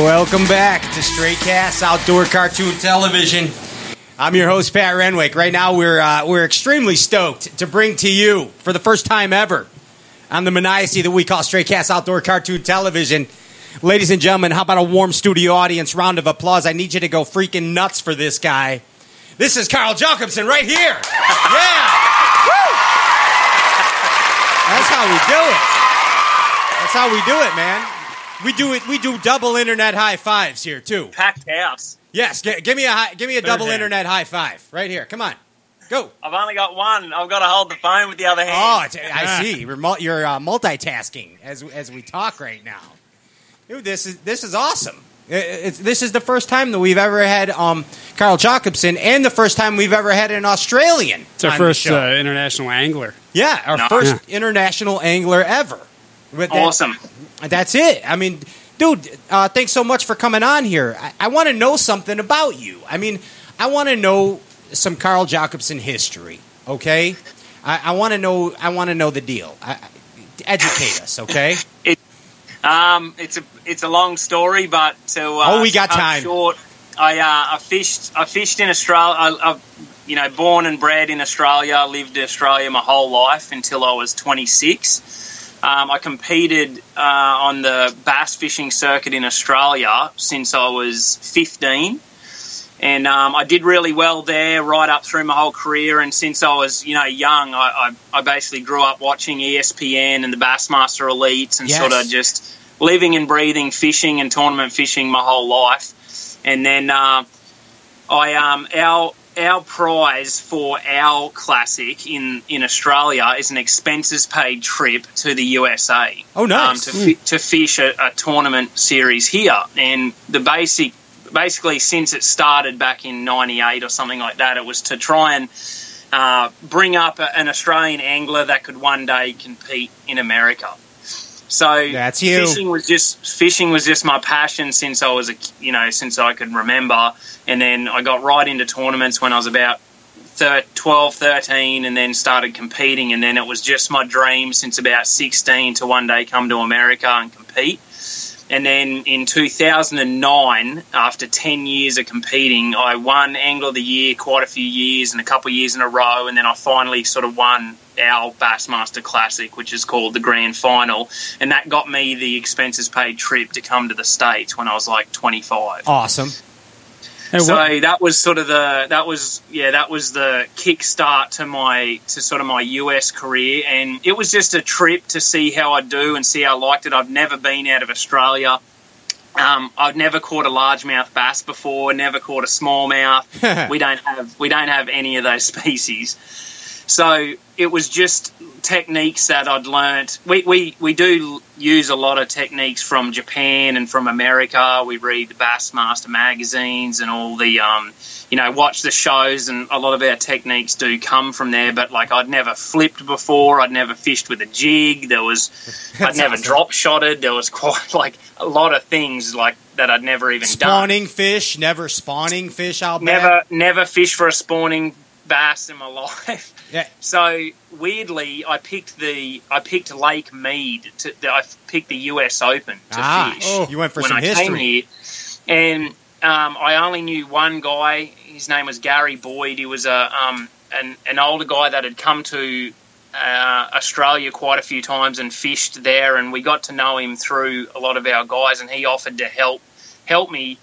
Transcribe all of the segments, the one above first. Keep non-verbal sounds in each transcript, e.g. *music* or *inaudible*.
Welcome back to Straight Cast Outdoor Cartoon Television. I'm your host Pat Renwick. Right now, we're uh, we're extremely stoked to bring to you for the first time ever on the Maniacy that we call Straight Cast Outdoor Cartoon Television. Ladies and gentlemen, how about a warm studio audience round of applause? I need you to go freaking nuts for this guy. This is Carl Jocumsen right here. *laughs* Yeah. Woo! That's how we do it. That's how we do it, man. We do it. We do double internet high fives here too. Packed house. Yes, g- give me a high, give me a double hand. internet high five right here. Come on, go. I've only got one. I've got to hold the phone with the other hand. Oh, it's, I *laughs* see. You're, mul- you're uh, multitasking as as we talk right now. Dude, this is this is awesome. I- It's, this is the first time that we've ever had um, Carl Jocumsen, and the first time we've ever had an Australian. It's our on the first show. uh, international angler. yeah, our No. first international angler ever. That- awesome. That's it. I mean, dude, uh, thanks so much for coming on here. I, I want to know something about you. I mean, I want to know some Carl Jocumsen history. Okay, I, I want to know. I want to know the deal. I, educate us. Okay. *laughs* Um, it's a it's a long story, but to uh, Oh, we got time. Short, I uh, I fished I fished in Australia. I, I've you know born and bred in Australia. I lived in Australia my whole life until I was 26. Um, I competed uh, on the bass fishing circuit in Australia since I was 15. And um, I did really well there right up through my whole career. And since I was, you know, young, I, I, I basically grew up watching ESPN and the Bassmaster Elites and Yes. sort of just living and breathing fishing and tournament fishing my whole life. And then uh, I um, our our prize for our classic in, in Australia is an expenses paid trip to the USA. Oh, nice. Um, to, fi- to fish a, a tournament series here, and the basic basically since it started back in '98 or something like that, it was to try and uh, bring up a, an Australian angler that could one day compete in America. So That's you. fishing was just fishing was just my passion since I was a you know since I could remember, and then I got right into tournaments when I was about thir 12, 13, and then started competing, and then it was just my dream since about 16 to one day come to America and compete. And then in 2009, after 10 years of competing, I won Angler of the Year quite a few years and a couple of years in a row. And then I finally sort of won our Bassmaster Classic, which is called the Grand Final. And that got me the expenses paid trip to come to the States when I was like 25. Awesome. Hey, So what- that was sort of the that was yeah that was the kickstart to my to sort of my US career, and it was just a trip to see how I do and see how I liked it. I've never been out of Australia. Um, I've never caught a largemouth bass before. Never caught a smallmouth. *laughs* we don't have we don't have any of those *laughs* species. So it was just techniques that I'd learnt. We, we, we do use a lot of techniques from Japan and from America. We read the Bassmaster magazines and all the, um, you know, watch the shows, and a lot of our techniques do come from there. But like, I'd never flipped before. I'd never fished with a jig. There was, *laughs* I'd never awesome. drop shotted. There was quite *laughs* like a lot of things like that I'd never even done. Spawning fish, never spawning fish. I'll bet. Never, never fished for a spawning bass in my *laughs* life. Yeah. So weirdly, I picked the I picked Lake Mead. To, I picked the U.S. Open to Ah, fish. oh, you went for when some I history. came here, and um, I only knew one guy. His name was Gary Boyd. He was a um, an, an older guy that had come to uh, Australia quite a few times and fished there, and we got to know him through a lot of our guys, and he offered to help help me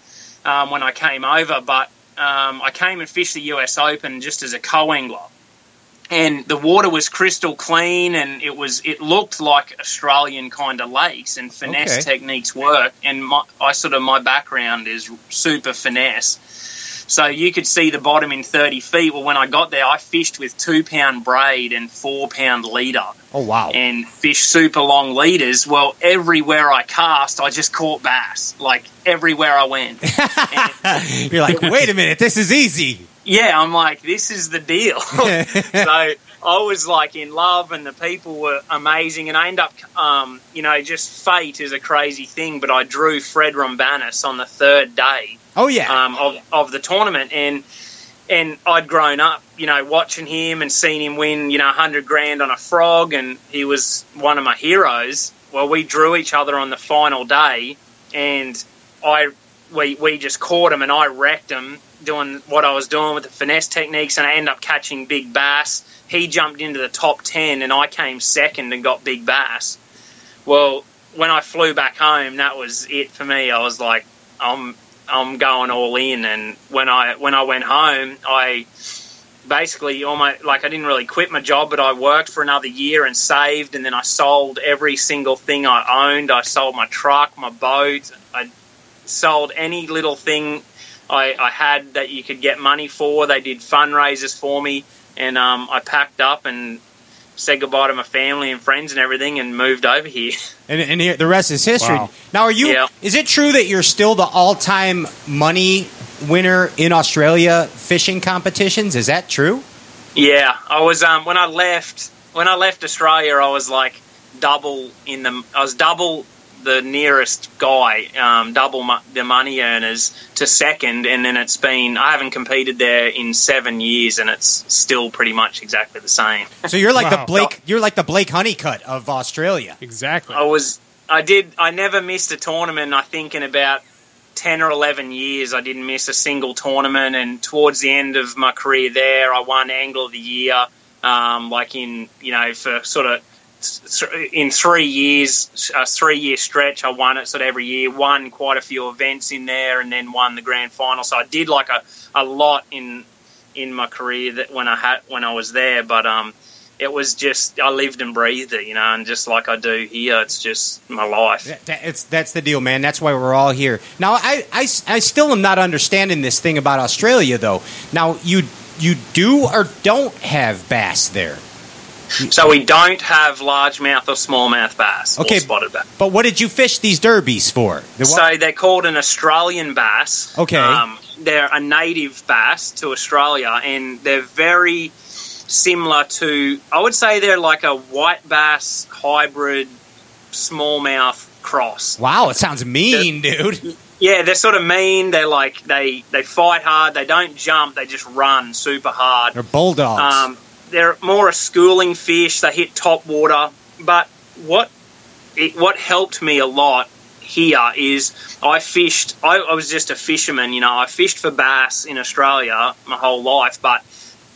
um, when I came over. But um, I came and fished the US Open just as a co-angler, and the water was crystal clean, and it was it looked like Australian kind of lakes, and finesse Okay. techniques work. And my, I sort of my background is super finesse. So you could see the bottom in 30 feet. Well, when I got there, I fished with two pound braid and four pound leader Oh wow. and fish super long leaders. Well, everywhere I cast, I just caught bass. Like everywhere I went. *laughs* And, You're like, wait a minute, this is easy. yeah, I'm like, this is the deal. *laughs* *laughs* so I was like in love, and the people were amazing. And I end up, um, you know, just fate is a crazy thing. But I drew Fred Roumbanis on the third day Oh yeah. um, of, of the tournament, and and I'd grown up, you know, watching him and seen him win, you know, hundred grand on a frog, and he was one of my heroes. Well, we drew each other on the final day, and I we we just caught him and I wrecked him doing what I was doing with the finesse techniques, and I ended up catching big bass. He jumped into the top ten, and I came second and got big bass. Well, when I flew back home, that was it for me. I was like, I'm I'm going all in, and when I when I went home, I basically almost like I didn't really quit my job, but I worked for another year and saved, and then I sold every single thing I owned. I sold my truck, my boat. I sold any little thing I, I had that you could get money for. They did fundraisers for me, and um, I packed up and said goodbye to my family and friends and everything, and moved over here. *laughs* And, and here, the rest is history. Wow. Now, are you? Yeah. Is it true that you're still the all-time money winner in Australia fishing competitions? Is that true? Yeah, I was um, when I left when I left Australia, I was like double in the I was double the nearest guy, um, double mo- the money earners to second, and then it's been I haven't competed there in seven years, and it's still pretty much exactly the same. So you're like the Blake. You're like the Blake Honeycutt of Australia. Exactly. I was I did I never missed a tournament. I think in about ten or eleven years, I didn't miss a single tournament. And towards the end of my career there, I won Angler of the Year. Um, like in you know for sort of in three years, a three year stretch, I won it sort of every year. Won quite a few events in there, and then won the grand final. So I did like a, a lot in in my career that when I had when I was there, but um, it was just I lived and breathed it, you know, and just like I do here, it's just my life. That, that- it's, that's the deal, man. That's why we're all here. Now, I, I, I still am not understanding this thing about Australia, though. Now, you you do or don't have bass there. So we don't have largemouth or smallmouth bass Okay. spotted bass. But what did you fish these derbies for? The So they're called an Australian bass. Okay. Um, they're a native bass to Australia, and they're very similar to. I would say they're like a white bass hybrid smallmouth cross. wow, it sounds mean, dude. Yeah, they're sort of mean. They're like they they fight hard. They don't jump. They just run super hard. They're bulldogs. Um, they're more a schooling fish. They hit top water. But what it, what helped me a lot here is I fished. I, I was just a fisherman. You know, I fished for bass in Australia my whole life, but.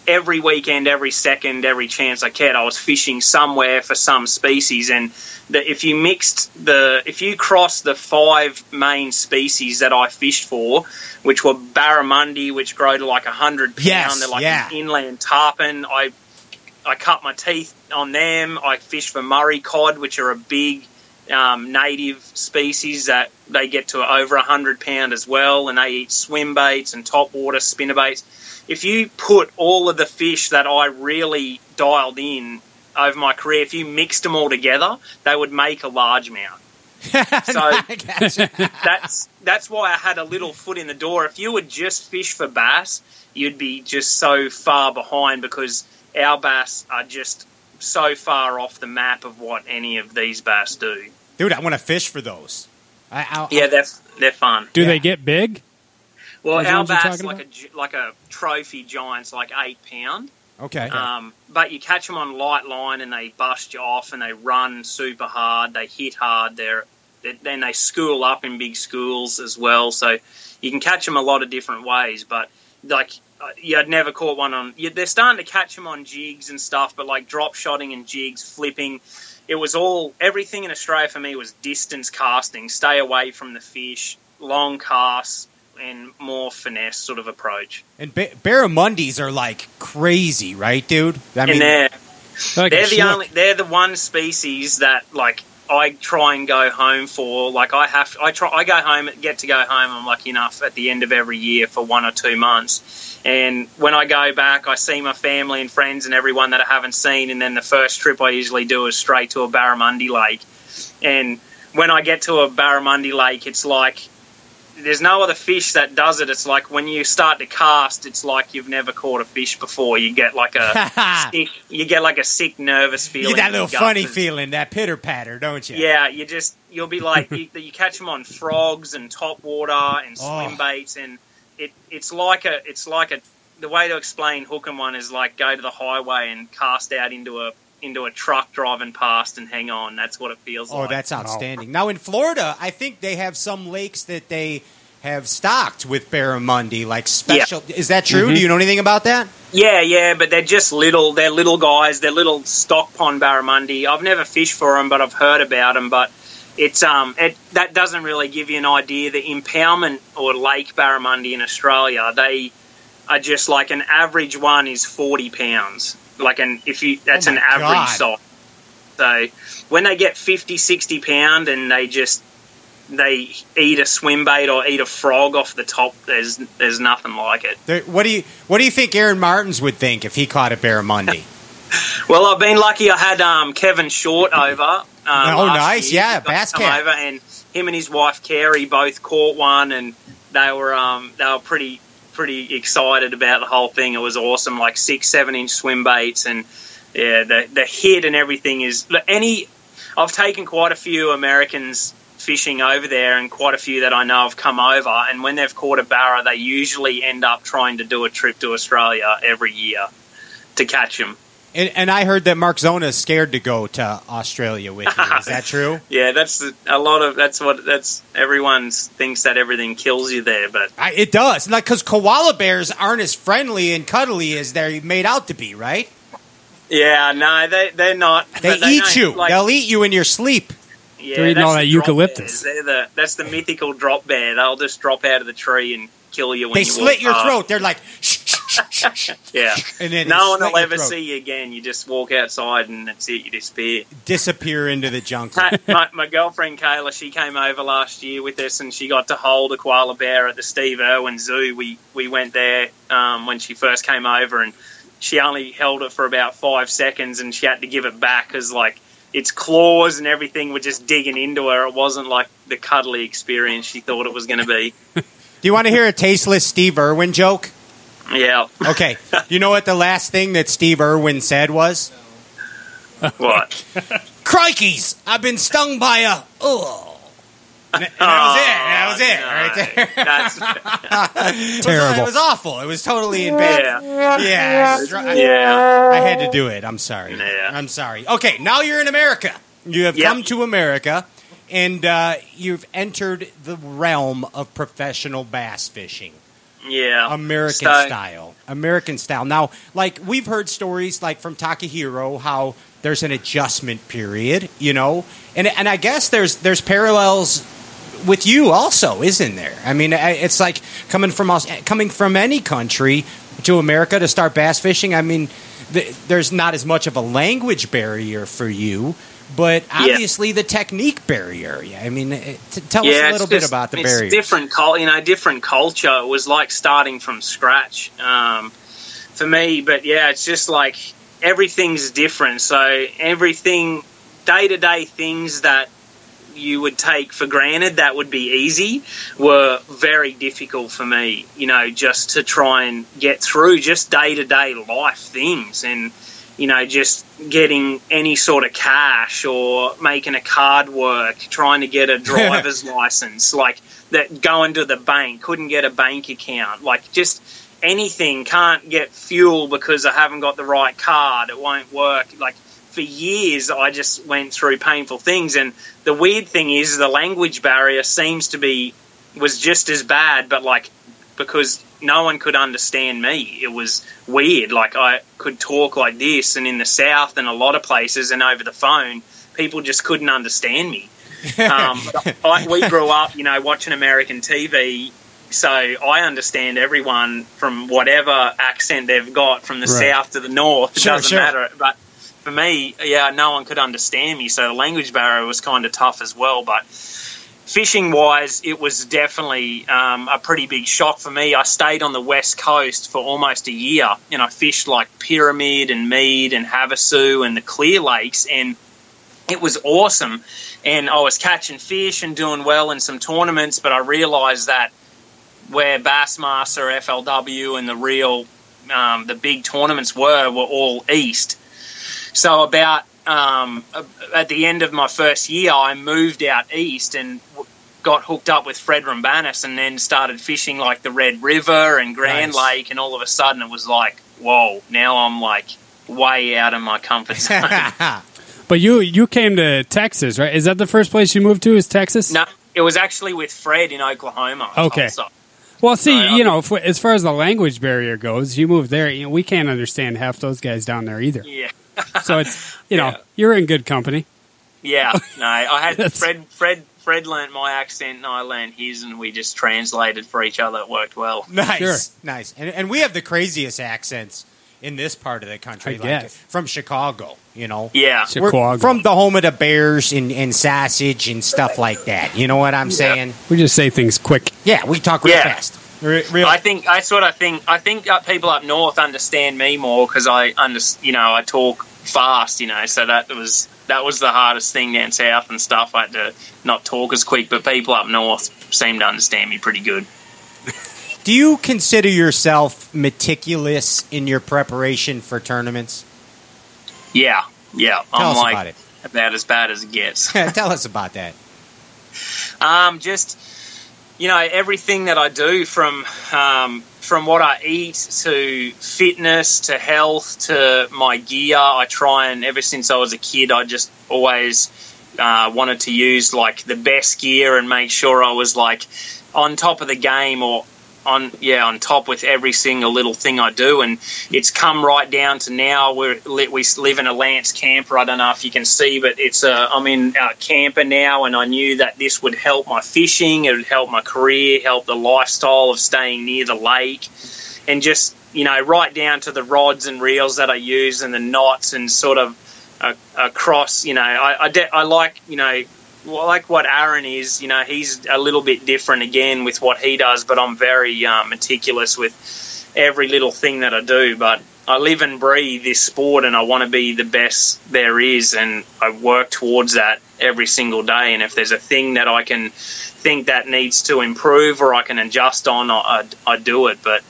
Every weekend, every second, every chance I get, I was fishing somewhere for some species. And that if you mixed the, if you cross the five main species that I fished for, which were barramundi, which grow to like a hundred pound, Yes, they're like yeah. an inland tarpon. I I cut my teeth on them. I fish for Murray cod, which are a big um, native species that they get to over a hundred pound as well, and they eat swim baits and top water spinner baits. If you put all of the fish that I really dialed in over my career, if you mixed them all together, they would make a large largemouth. *laughs* So *laughs* that's that's why I had a little foot in the door. If you would just fish for bass, you'd be just so far behind because our bass are just so far off the map of what any of these bass do. Dude, I want to fish for those. I, I, Yeah, they're they're fun. Do yeah. they get big? Well, Those our bass talking like a like a trophy giant's like eight pound. Okay. Um, but you catch them on light line and they bust you off and they run super hard. They hit hard. They're they- then they school up in big schools as well. So you can catch them a lot of different ways. But like Uh, yeah, I'd never caught one on. Yeah, they're starting to catch them on jigs and stuff. But like drop shotting and jigs, flipping. It was all everything in Australia for me was distance casting. Stay away from the fish, long casts, and more finesse sort of approach. and ba- barramundis are like crazy, right, dude? I and they're They're like they're the schnook. only they're the one species that like I try and go home for. Like I have I try I go home get to go home. I'm lucky enough at the end of every year for one or two months. And when I go back, I see my family and friends and everyone that I haven't seen. And then the first trip I usually do is straight to a barramundi lake. And when I get to a barramundi lake, it's like there's no other fish that does it. It's like when you start to cast, it's like you've never caught a fish before. You get like a *laughs* sick, you get like a sick, nervous feeling. you get that little funny feeling, that pitter patter, don't you? Yeah, you just you'll be like you, you catch them on frogs and top water and oh. swim Oh. baits, and it it's like a it's like a the way to explain hook and one is like go to the highway and cast out into a into a truck driving past and hang on. That's what it feels Oh, like. Oh, that's outstanding. Now in Florida, I think they have some lakes that they have stocked with barramundi, like special. Is that true? Mm-hmm. Do you know anything about that? Yeah, yeah, but they're just little. They're little guys. They're little stock pond barramundi. I've never fished for them, but I've heard about them. But it's um, it that doesn't really give you an idea. The impoundment or lake barramundi in Australia, they are just like an average one is forty pounds. Like an if you that's Oh an average God. size. So when they get 50, 60 pound and they just they eat a swim bait or eat a frog off the top, there's there's nothing like it. There- What do you What do you think Aaron Martens would think if he caught a barramundi? *laughs* Well, I've been lucky. I had um, Kevin Short over. Um, Oh, nice. year. Yeah, He got to bass come over, and him and his wife Carrie both caught one, and they were um, they were pretty pretty excited about the whole thing. It was awesome, like six seven inch swim baits, and yeah, the the hit and everything is any. I've taken quite a few Americans fishing over there, and quite a few that I know have come over. And when they've caught a barra, they usually end up trying to do a trip to Australia every year to catch them. And, and I heard that Mark Zona is scared to go to Australia with you. Is that true? *laughs* Yeah, that's a lot of that's what that's everyone thinks that everything kills you there, but I, it does, like because koala bears aren't as friendly and cuddly as they're made out to be, right? yeah, no, they they're not. They, but eat don't, you. Like, They'll eat you in your sleep. yeah, They're eating that's all that drop eucalyptus. the that's the mythical drop bear. They'll just drop out of the tree and kill you when you. They you slit your past. throat. They're like, shh, *laughs* Yeah, and then no one will ever see you again. You just walk outside and that's it. You disappear. disappear into the jungle. My, my girlfriend Kayla, she came over last year with us, and she got to hold a koala bear at the Steve Irwin Zoo. We we went there um, when she first came over, and she only held it for about five seconds, and she had to give it back because like its claws and everything were just digging into her. It wasn't like the cuddly experience she thought it was going to be. *laughs* Do you want to hear a tasteless Steve Irwin joke? Yeah, Okay. you know what the last thing that Steve Irwin said was? what? *laughs* Crikeys! I've been stung by a. Oh. And that was it. That was it. Right there. *laughs* That's, *laughs* It was- Terrible. It was awful. It was totally in bad. yeah, Yeah. I yeah. I had to do it. I'm sorry. Yeah. I'm sorry. Okay, now you're in America. You have Yep. come to America, and uh, you've entered the realm of professional bass fishing. Yeah, American So- style. American style. Now, like we've heard stories like from Takahiro how there's an adjustment period, you know, and and I guess there's there's parallels with you also, isn't there? I mean, it's like coming from us, coming from any country to America to start bass fishing. I mean, th- there's not as much of a language barrier for you. But obviously, the technique barrier. Yeah, I mean, it- t- tell us a little bit just- about the it's barrier. different you know, different culture. It was like starting from scratch um, for me. But yeah, it's just like everything's different. So everything, day to day things that you would take for granted that would be easy were very difficult for me. You know, just to try and get through just day to day life things and you know, just getting any sort of cash or making a card work, trying to get a *laughs* driver's license, like that going to the bank, couldn't get a bank account, like just anything, can't get fuel because I haven't got the right card, it won't work. Like for years, I just went through painful things. And the weird thing is, the language barrier seems to be, was just as bad, but like, because no one could understand me. It was weird. Like I could talk like this, and in the south and a lot of places, and over the phone, people just couldn't understand me. Um, *laughs* I, we grew up, you know, watching American TV, so I understand everyone from whatever accent they've got, from the Right. south to the north. It Sure, doesn't sure. matter. But for me, yeah, no one could understand me, so the language barrier was kind of tough as well. But fishing wise, it was definitely um, a pretty big shock for me. I stayed on the west coast for almost a year, and I fished like Pyramid and Mead and Havasu and the Clear Lakes, and it was awesome. And I was catching fish and doing well in some tournaments, but I realised that where Bassmaster, FLW, and the real um, the big tournaments were were all east. So about um, at the end of my first year, I moved out east and got hooked up with Fred Roumbanis, and then started fishing like the Red River and Grand Nice. Lake, and all of a sudden it was like, whoa! Now I'm like way out of my comfort *laughs* zone. *laughs* But you you came to Texas, right? Is that the first place you moved to? Is Texas? no, it was actually with Fred in Oklahoma. Okay. Tulsa. Well, see, No, you know, if, as far as the language barrier goes, you move there. You know, we can't understand half those guys down there either. Yeah. So it's you *laughs* know Yeah. you're in good company. Yeah, no, I had Fred. Fred. Fred learned my accent, and I learned his, and we just translated for each other. It worked well. Nice, Sure. nice. And, and we have the craziest accents in this part of the country, I like guess. from Chicago. You know, Yeah, Sure. We're Chicago. from the home of the Bears and, and sausage and stuff like that. You know what I'm saying? We just say things quick. Yeah, we talk real Yeah. fast. Re- real- I think I sort of think I think uh, people up north understand me more because I under you know I talk fast, you know. So that was that was the hardest thing down south and stuff. I had to not talk as quick, but people up north seem to understand me pretty good. *laughs* Do you consider yourself meticulous in your preparation for tournaments? Yeah, yeah. Tell I'm us like about it. about as bad as it gets. *laughs* Tell us about that. *laughs* Um, just you know, everything that I do from um, from what I eat to fitness to health to my gear, I try and ever since I was a kid, I just always uh, wanted to use like the best gear and make sure I was like on top of the game or on yeah on top with every single little thing I do. And it's come right down to now. We're we live in a Lance camper. I don't know if you can see but it's a I'm in a camper now and I knew that this would help my fishing. It would help my career help the lifestyle of staying near the lake. And just you know right down to the rods and reels that I use and the knots and sort of uh, across you know I I, de- I like you know like what Aaron is, you know, he's a little bit different again with what he does, but I'm very uh, meticulous with every little thing that I do. But I live and breathe this sport, and I want to be the best there is, and I work towards that every single day. And if there's a thing that I can think that needs to improve or I can adjust on, I, I, I do it. But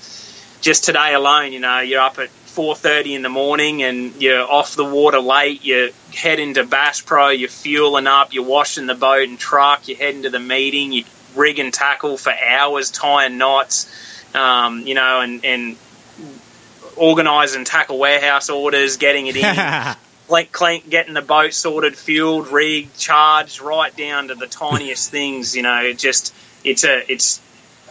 just today alone, you know, you're up at 4.30 in the morning and you're off the water late, you head into Bass Pro, you're fueling up, you're washing the boat and truck, you're heading to the meeting, you rig and tackle for hours, tying knots, um, you know, and, and organising tackle warehouse orders, getting it in, *laughs* clean, clean, getting the boat sorted, fueled, rigged, charged, right down to the tiniest *laughs* things. You know, it just it's a it's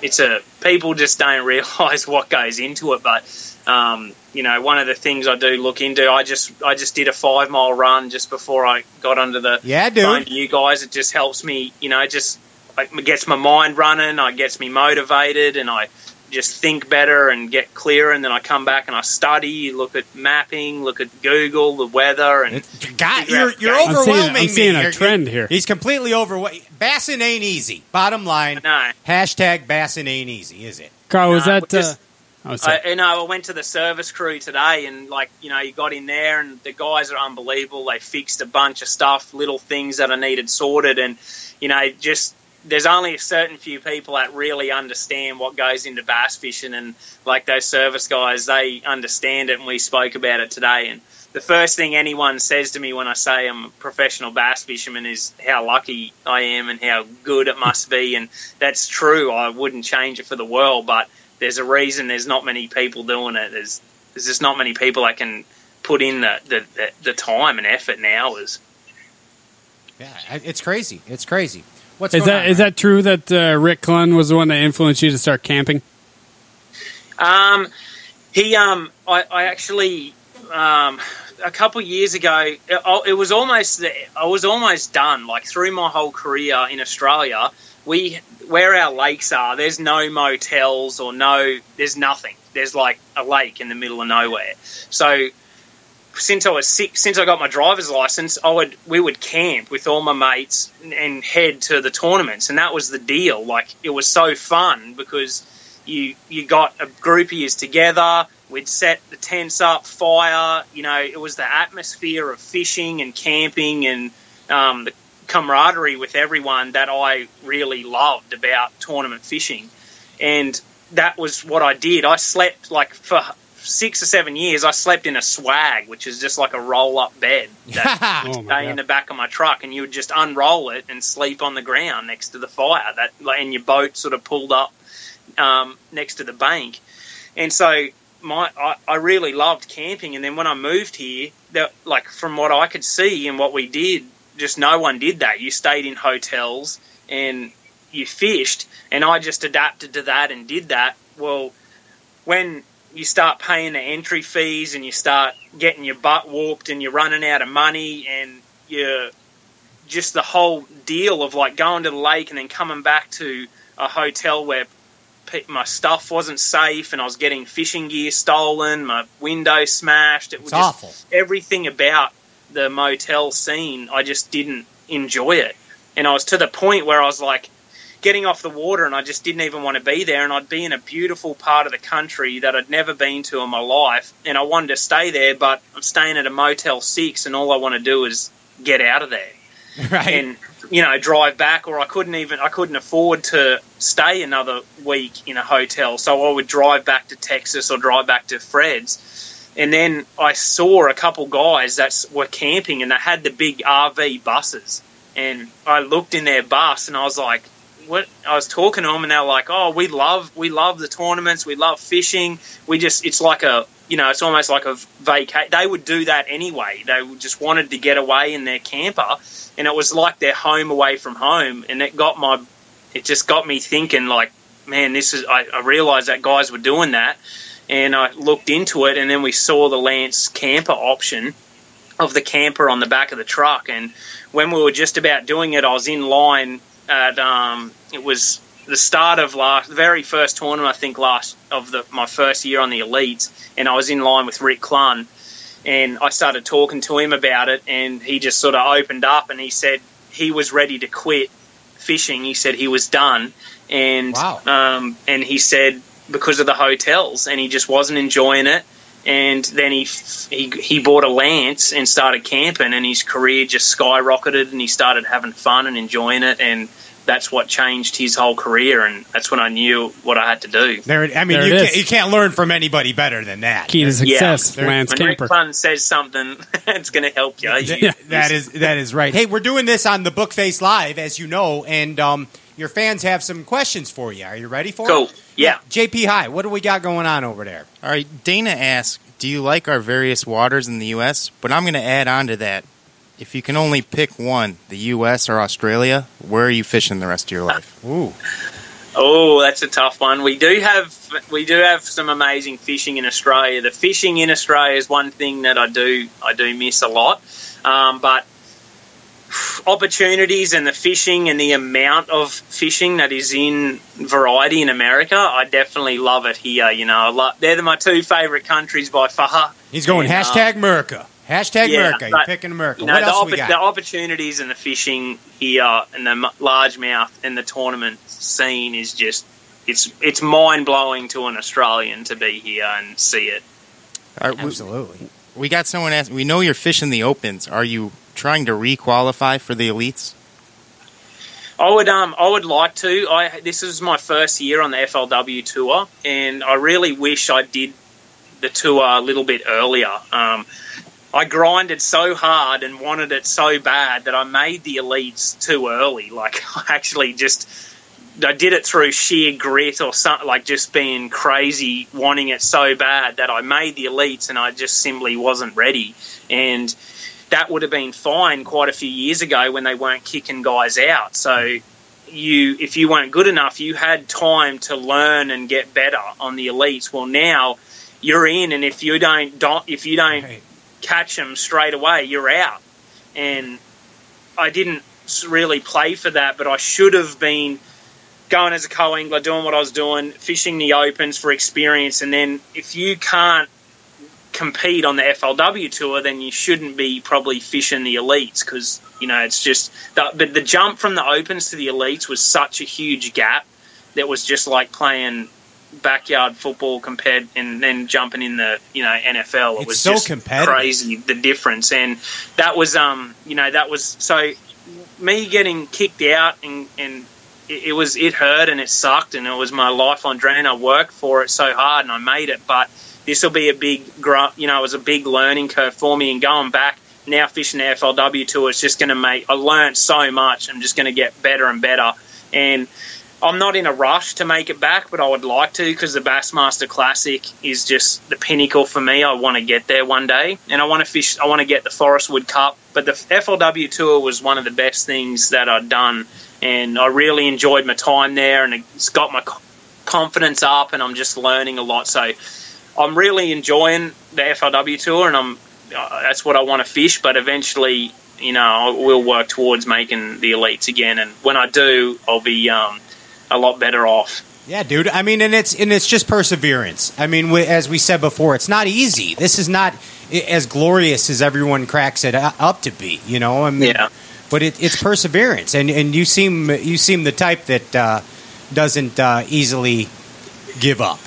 it's a people just don't *laughs* realise what goes into it. But um, you know, one of the things I do look into, I just I just did a five mile run just before I got under the Yeah, phone dude. to you guys. It just helps me, you know, it just it gets my mind running, it gets me motivated, and I just think better and get clearer. And then I come back and I study, look at mapping, look at Google, the weather, and God, you're, out you're guys. I'm overwhelming seeing- I'm seeing me. a You're- trend here. He's completely overwhelmed. Bassin ain't easy. Bottom line. no. Hashtag Bassin ain't easy, is it? Carl, was that? just- uh, oh. I, you know, I went to the service crew today, and like you know, you got in there, and the guys are unbelievable. They fixed a bunch of stuff, little things that I needed sorted, and you know, just there's only a certain few people that really understand what goes into bass fishing, and like those service guys, they understand it, and we spoke about it today. And the first thing anyone says to me when I say I'm a professional bass fisherman is how lucky I am and how good it must be, and that's true. I wouldn't change it for the world, but there's a reason there's not many people doing it. There's there's just not many people that can put in the the, the, the time and effort and hours. Yeah, it's crazy. It's crazy. What's is that is that true that uh, Rick Clunn was the one that influenced you to start camping? Um, he um, I, I actually um, a couple years ago, it, it was almost I was almost done. Like through my whole career in Australia, we where our lakes are, there's no motels or no, there's nothing. There's like a lake in the middle of nowhere. So since I was six, since I got my driver's license, I would we would camp with all my mates and, and head to the tournaments, and that was the deal. Like it was so fun because you you got a group of yous together. We'd set the tents up, fire. You know, it was the atmosphere of fishing and camping and um, the camaraderie with everyone that I really loved about tournament fishing, and that was what I did. I slept like for six or seven years. I slept in a swag, which is just like a roll-up bed *laughs* that Oh stay in the back of my truck, and you would just unroll it and sleep on the ground next to the fire. That and your boat sort of pulled up um, next to the bank, and so my I, I really loved camping, and then when I moved here, that like from what I could see and what we did, just no one did that. You stayed in hotels and you fished, and I just adapted to that and did that. Well, when you start paying the entry fees and you start getting your butt whooped and you're running out of money and you're just the whole deal of like going to the lake and then coming back to a hotel where my stuff wasn't safe and I was getting fishing gear stolen, my window smashed. It was awful. Everything about the motel scene, I just didn't enjoy it. And I was to the point where I was like, getting off the water and I just didn't even want to be there. And I'd be in a beautiful part of the country that I'd never been to in my life. And I wanted to stay there, but I'm staying at a Motel 6 and all I want to do is get out of there. *laughs* Right. And, you know, drive back or I couldn't even, I couldn't afford to stay another week in a hotel. So I would drive back to Texas or drive back to Fred's. And then I saw a couple guys that were camping and they had the big RV buses. And I looked in their bus and I was like, what I was talking to them, and they're like, "Oh, we love we love the tournaments. We love fishing. We just it's like a you know it's almost like a vacate. They would do that anyway. They just wanted to get away in their camper, and it was like their home away from home. And it got my it just got me thinking like, man, this is I, I realized that guys were doing that, and I looked into it, and then we saw the Lance camper option of the camper on the back of the truck and when we were just about doing it, I was in line at um, it was the start of last, the very first tournament I think last of the my first year on the elites, and I was in line with Rick Clunn, and I started talking to him about it, and he just sort of opened up and he said he was ready to quit fishing. He said he was done, and wow. um, and he said because of the hotels, and he just wasn't enjoying it. And then he, he he bought a Lance and started camping, and his career just skyrocketed, and he started having fun and enjoying it, and that's what changed his whole career, and that's when I knew what I had to do. There, I mean, There you can't, you can't learn from anybody better than that. Key to success, Yeah. Lance when Camper. Rick Clunn says something, *laughs* it's going to help you. Th- You- that is that is right. Hey, we're doing this on the Bookface Live, as you know, and um, your fans have some questions for you. Are you ready for Cool. it? Cool. Yeah. JP High, what do we got going on over there? All right, Dana asks, "Do you like our various waters in the U.S.?" But I'm going to add on to that. If you can only pick one, the U.S. or Australia, where are you fishing the rest of your life? *laughs* Ooh, Oh, that's a tough one. We do have we do have some amazing fishing in Australia. The fishing in Australia is one thing that I do I do miss a lot, um, but opportunities and the fishing and the amount of fishing that is in variety in America, I definitely love it here. You know, I they're my two favorite countries by far. he's going And, um, hashtag America. Hashtag yeah, America. You're picking America. You know, what the, else we got? the opportunities and the fishing here and the largemouth and the tournament scene is just it's it's mind blowing to an Australian to be here and see it. All right, we, Absolutely. we got someone asking. We know you're fishing the opens. Are you trying to re-qualify for the elites? I would um I would like to. I this is my first year on the FLW tour, and I really wish I did the tour a little bit earlier. Um, I grinded so hard and wanted it so bad that I made the elites too early. *laughs* Like I actually just I did it through sheer grit or something, like just being crazy, wanting it so bad that I made the elites and I just simply wasn't ready. And that would have been fine quite a few years ago when they weren't kicking guys out. So you, if you weren't good enough, you had time to learn and get better on the elites. Well, now you're in, and if you don't, don't if you don't Right. catch them straight away, you're out. And I didn't really play for that, but I should have been going as a co-angler, doing what I was doing, fishing the opens for experience, and then if you can't compete on the FLW tour, then you shouldn't be probably fishing the elites because you know it's just the, but the jump from the opens to the elites was such a huge gap that was just like playing backyard football compared and then jumping in the you know NFL. It It's was so just crazy the difference, and that was um you know that was so me getting kicked out and and it, it was it hurt and it sucked and it was my life on drain. I worked for it so hard and I made it, but this will be a big you know it was a big learning curve for me and going back now fishing the FLW tour is just going to make I learned so much. I'm just going to get better and better and I'm not in a rush to make it back, but I would like to because the Bassmaster Classic is just the pinnacle for me. I want to get there one day, and I want to fish. I want to get the Forrest Wood Cup, but the FLW Tour was one of the best things that I'd done, and I really enjoyed my time there, and it's got my confidence up, and I'm just learning a lot. So I'm really enjoying the FLW Tour, and I'm uh, that's what I want to fish. But eventually, you know, I will work towards making the elites again, and when I do, I'll be um, a lot better off. Yeah, dude. I mean, and it's and it's just perseverance. I mean, as we said before, it's not easy. This is not as glorious as everyone cracks it up to be. You know, I mean, yeah. But it, it's perseverance, and and you seem you seem the type that uh, doesn't uh, easily give up.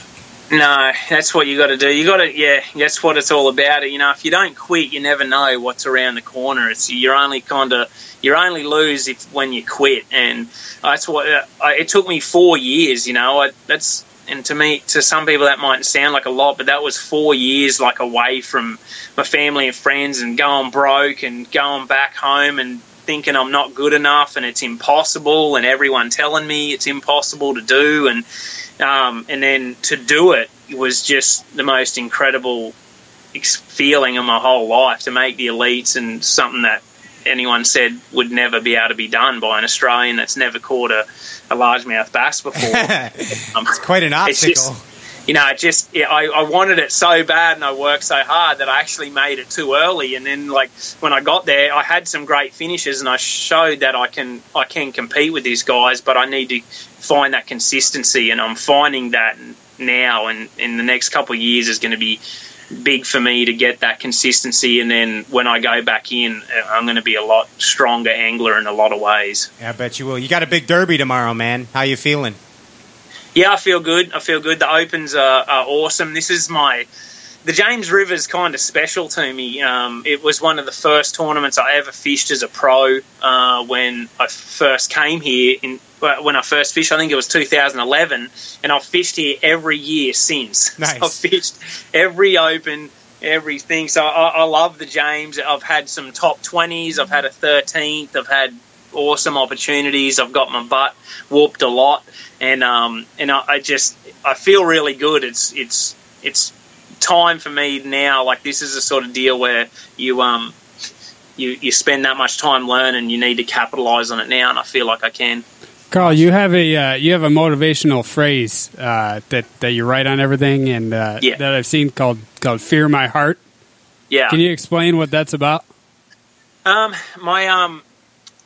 No, that's what you got to do. You got to, yeah, that's what it's all about. You know, if you don't quit, you never know what's around the corner. It's you're only kind of you only lose if when you quit, and that's what uh, it took me four years. You know, I, that's and to me, to some people that might sound like a lot, but that was four years like away from my family and friends, and going broke and going back home and thinking I'm not good enough and it's impossible, and everyone telling me it's impossible to do, and um, and then to do it was just the most incredible feeling of my whole life to make the elites and something that anyone said would never be able to be done by an Australian that's never caught a, a largemouth bass before. um, *laughs* it's quite an obstacle. You know, just yeah, I, I wanted it so bad and I worked so hard that I actually made it too early. And then, like when I got there, I had some great finishes and I showed that I can I can compete with these guys, but I need to find that consistency, and I'm finding that now. And in the next couple of years is going to be big for me to get that consistency. And then when I go back in, uh, I'm going to be a lot stronger angler in a lot of ways. Yeah, I bet you will. You got a big derby tomorrow, man. How you feeling? Yeah, I feel good. I feel good. The opens are, are awesome. This is my the James River's kind of special to me. Um, it was one of the first tournaments I ever fished as a pro uh, when I first came here. In when I first fished, I think it was 2011, and I've fished here every year since. Nice. *laughs* So I've fished every open, everything. So I, I love the James. I've had some top 20s. I've had a 13th. I've had awesome opportunities. I've got my butt warped a lot, and um, and I, I just I feel really good. It's it's it's time for me now. Like this is a sort of deal where you um you you spend that much time learning, you need to capitalize on it now, and I feel like I can. Carl, you have a uh, you have a motivational phrase uh, that that you write on everything, and uh, yeah. that I've seen called called "Fear My Heart." Yeah, can you explain what that's about? Um, my um,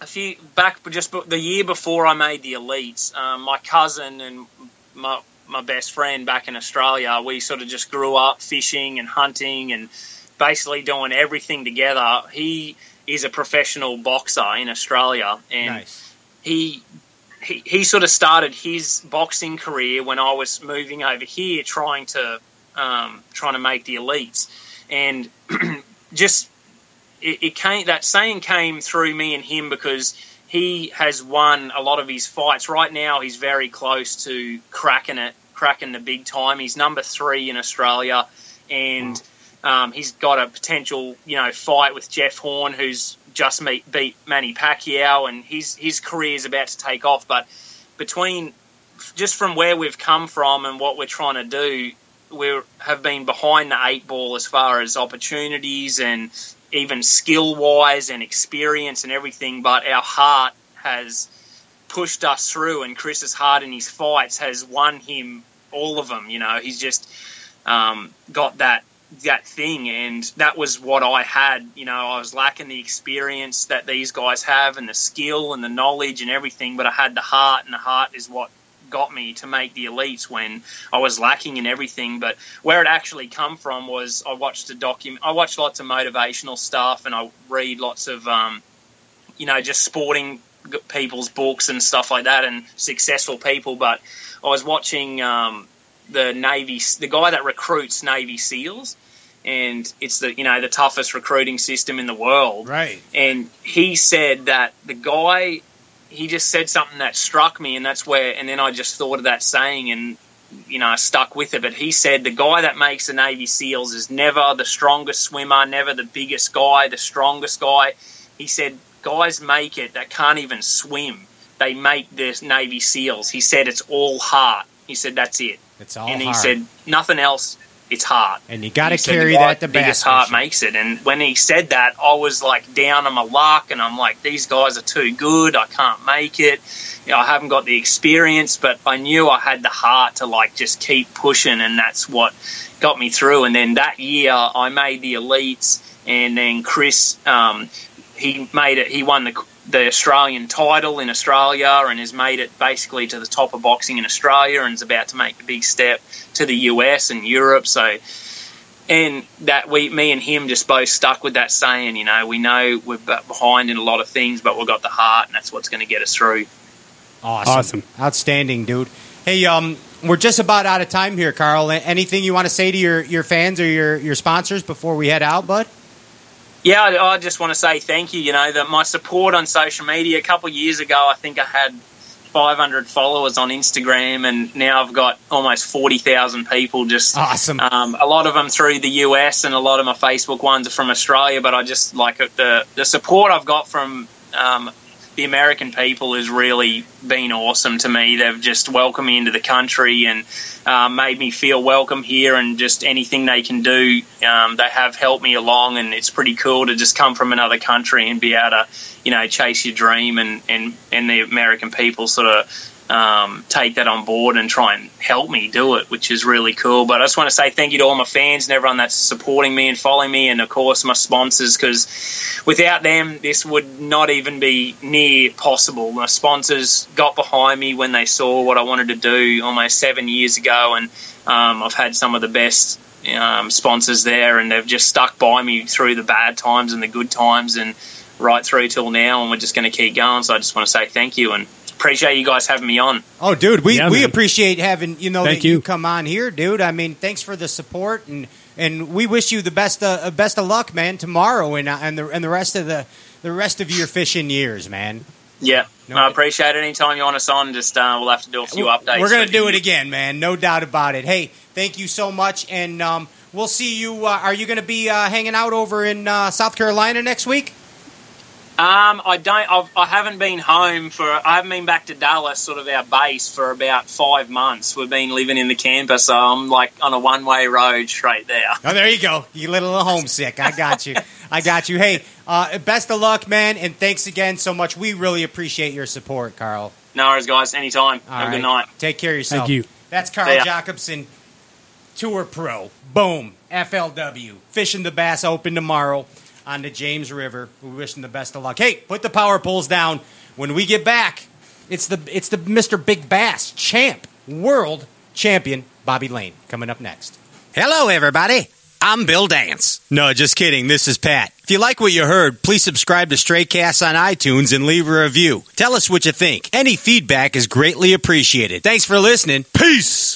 a few back just the year before I made the elites, um, my cousin and my my best friend back in Australia. We sort of just grew up fishing and hunting and basically doing everything together. He is a professional boxer in Australia, and nice. he, he he sort of started his boxing career when I was moving over here, trying to um, trying to make the elites, and *clears throat* just it, it came that saying came through me and him because he has won a lot of his fights. Right now, he's very close to cracking it, cracking the big time. He's number three in Australia, and um, he's got a potential, you know, fight with Jeff Horn, who's just meet, beat Manny Pacquiao, and his his career is about to take off. But between just from where we've come from and what we're trying to do, we have been behind the eight ball as far as opportunities and even skill wise and experience and everything, but our heart has pushed us through, and Chris's heart in his fights has won him all of them. You know, he's just um, got that that thing, and that was what I had. You know, I was lacking the experience that these guys have, and the skill and the knowledge and everything, but I had the heart, and the heart is what got me to make the elites when I was lacking in everything. But where it actually come from was I watched a document. I watched lots of motivational stuff, and I read lots of, um, you know, just sporting people's books and stuff like that, and successful people. But I was watching um, the Navy, the guy that recruits Navy SEALs. And it's the you know the toughest recruiting system in the world, right? And he said that the guy he just said something that struck me, and that's where. And then I just thought of that saying, and you know, I stuck with it. But he said the guy that makes the Navy SEALs is never the strongest swimmer, never the biggest guy, the strongest guy. He said guys make it that can't even swim they make the Navy SEALs. He said it's all heart. He said that's it, It's all and he hard. said nothing else. It's heart. and you got to carry the that to guy- biggest heart makes it. And when he said that, I was like down on my luck, and I'm like, these guys are too good. I can't make it. You know, I haven't got the experience, but I knew I had the heart to like just keep pushing, and that's what got me through. And then that year, I made the elites, and then Chris, um, he made it. He won the the Australian title in Australia, and has made it basically to the top of boxing in Australia, and is about to make the big step to the US and Europe. So and that we, me and him, just both stuck with that saying. You know, we know we're behind in a lot of things, but we've got the heart, and that's what's going to get us through. Awesome. Awesome. Outstanding, dude. Hey, um, we're just about out of time here, Carl. Anything you want to say to your, your fans or your, your sponsors before we head out, bud? Yeah, I, I just want to say thank you. You know, that my support on social media. A couple of years ago, I think I had 500 followers on Instagram, and now I've got almost 40,000 people. Just Awesome. Um, a lot of them through the US, and a lot of my Facebook ones are from Australia. But I just like the the support I've got from um, the American people has really been awesome to me. They've just welcomed me into the country and uh, made me feel welcome here, and just anything they can do, um, they have helped me along. And it's pretty cool to just come from another country and be able to, you know, chase your dream, and and and the American people sort of um, take that on board and try and help me do it, which is really cool. But I just want to say thank you to all my fans and everyone that's supporting me and following me, and of course my sponsors, because without them, this would not even be near possible. My sponsors got behind me when they saw what I wanted to do almost seven years ago, and um, I've had some of the best um, sponsors there, and they've just stuck by me through the bad times and the good times, and right through till now. And we're just going to keep going. So I just want to say thank you and appreciate you guys having me on. Oh, dude, we, Yeah, we appreciate having you know Thank that you. you. come on here, dude. I mean, thanks for the support and and we wish you the best uh, best of luck, man, tomorrow and uh, and the and the rest of the the rest of your fishing years, man. Yeah, No, I appreciate it. Anytime you want us on, just uh, we'll have to do a few updates. We're gonna do you. it again, man. No doubt about it. Hey, thank you so much, and um, we'll see you. Uh, are you going to be uh, hanging out over in uh, South Carolina next week? Um, I don't. I've, I haven't been home for. I haven't been back to Dallas, sort of our base, for about five months. We've been living in the camper, so I'm like on a one-way road straight there. Oh, there you go. You get a little homesick. I got you. I got you. Hey, uh, best of luck, man, and thanks again so much. We really appreciate your support, Carl. No worries, guys. Anytime. All Have a good night. Take care of yourself. Thank you. That's Carl Jocumsen, Tour Pro. Boom. FLW. Fishing the Bass Open tomorrow on the James River. We wish him the best of luck. Hey, put the power poles down. When we get back, it's the it's the Mr. Big Bass champ, world champion, Bobby Lane, coming up next. Hello, everybody. I'm Bill Dance. No, just kidding. This is Pat. If you like what you heard, please subscribe to Straycast on iTunes and leave a review. Tell us what you think. Any feedback is greatly appreciated. Thanks for listening. Peace.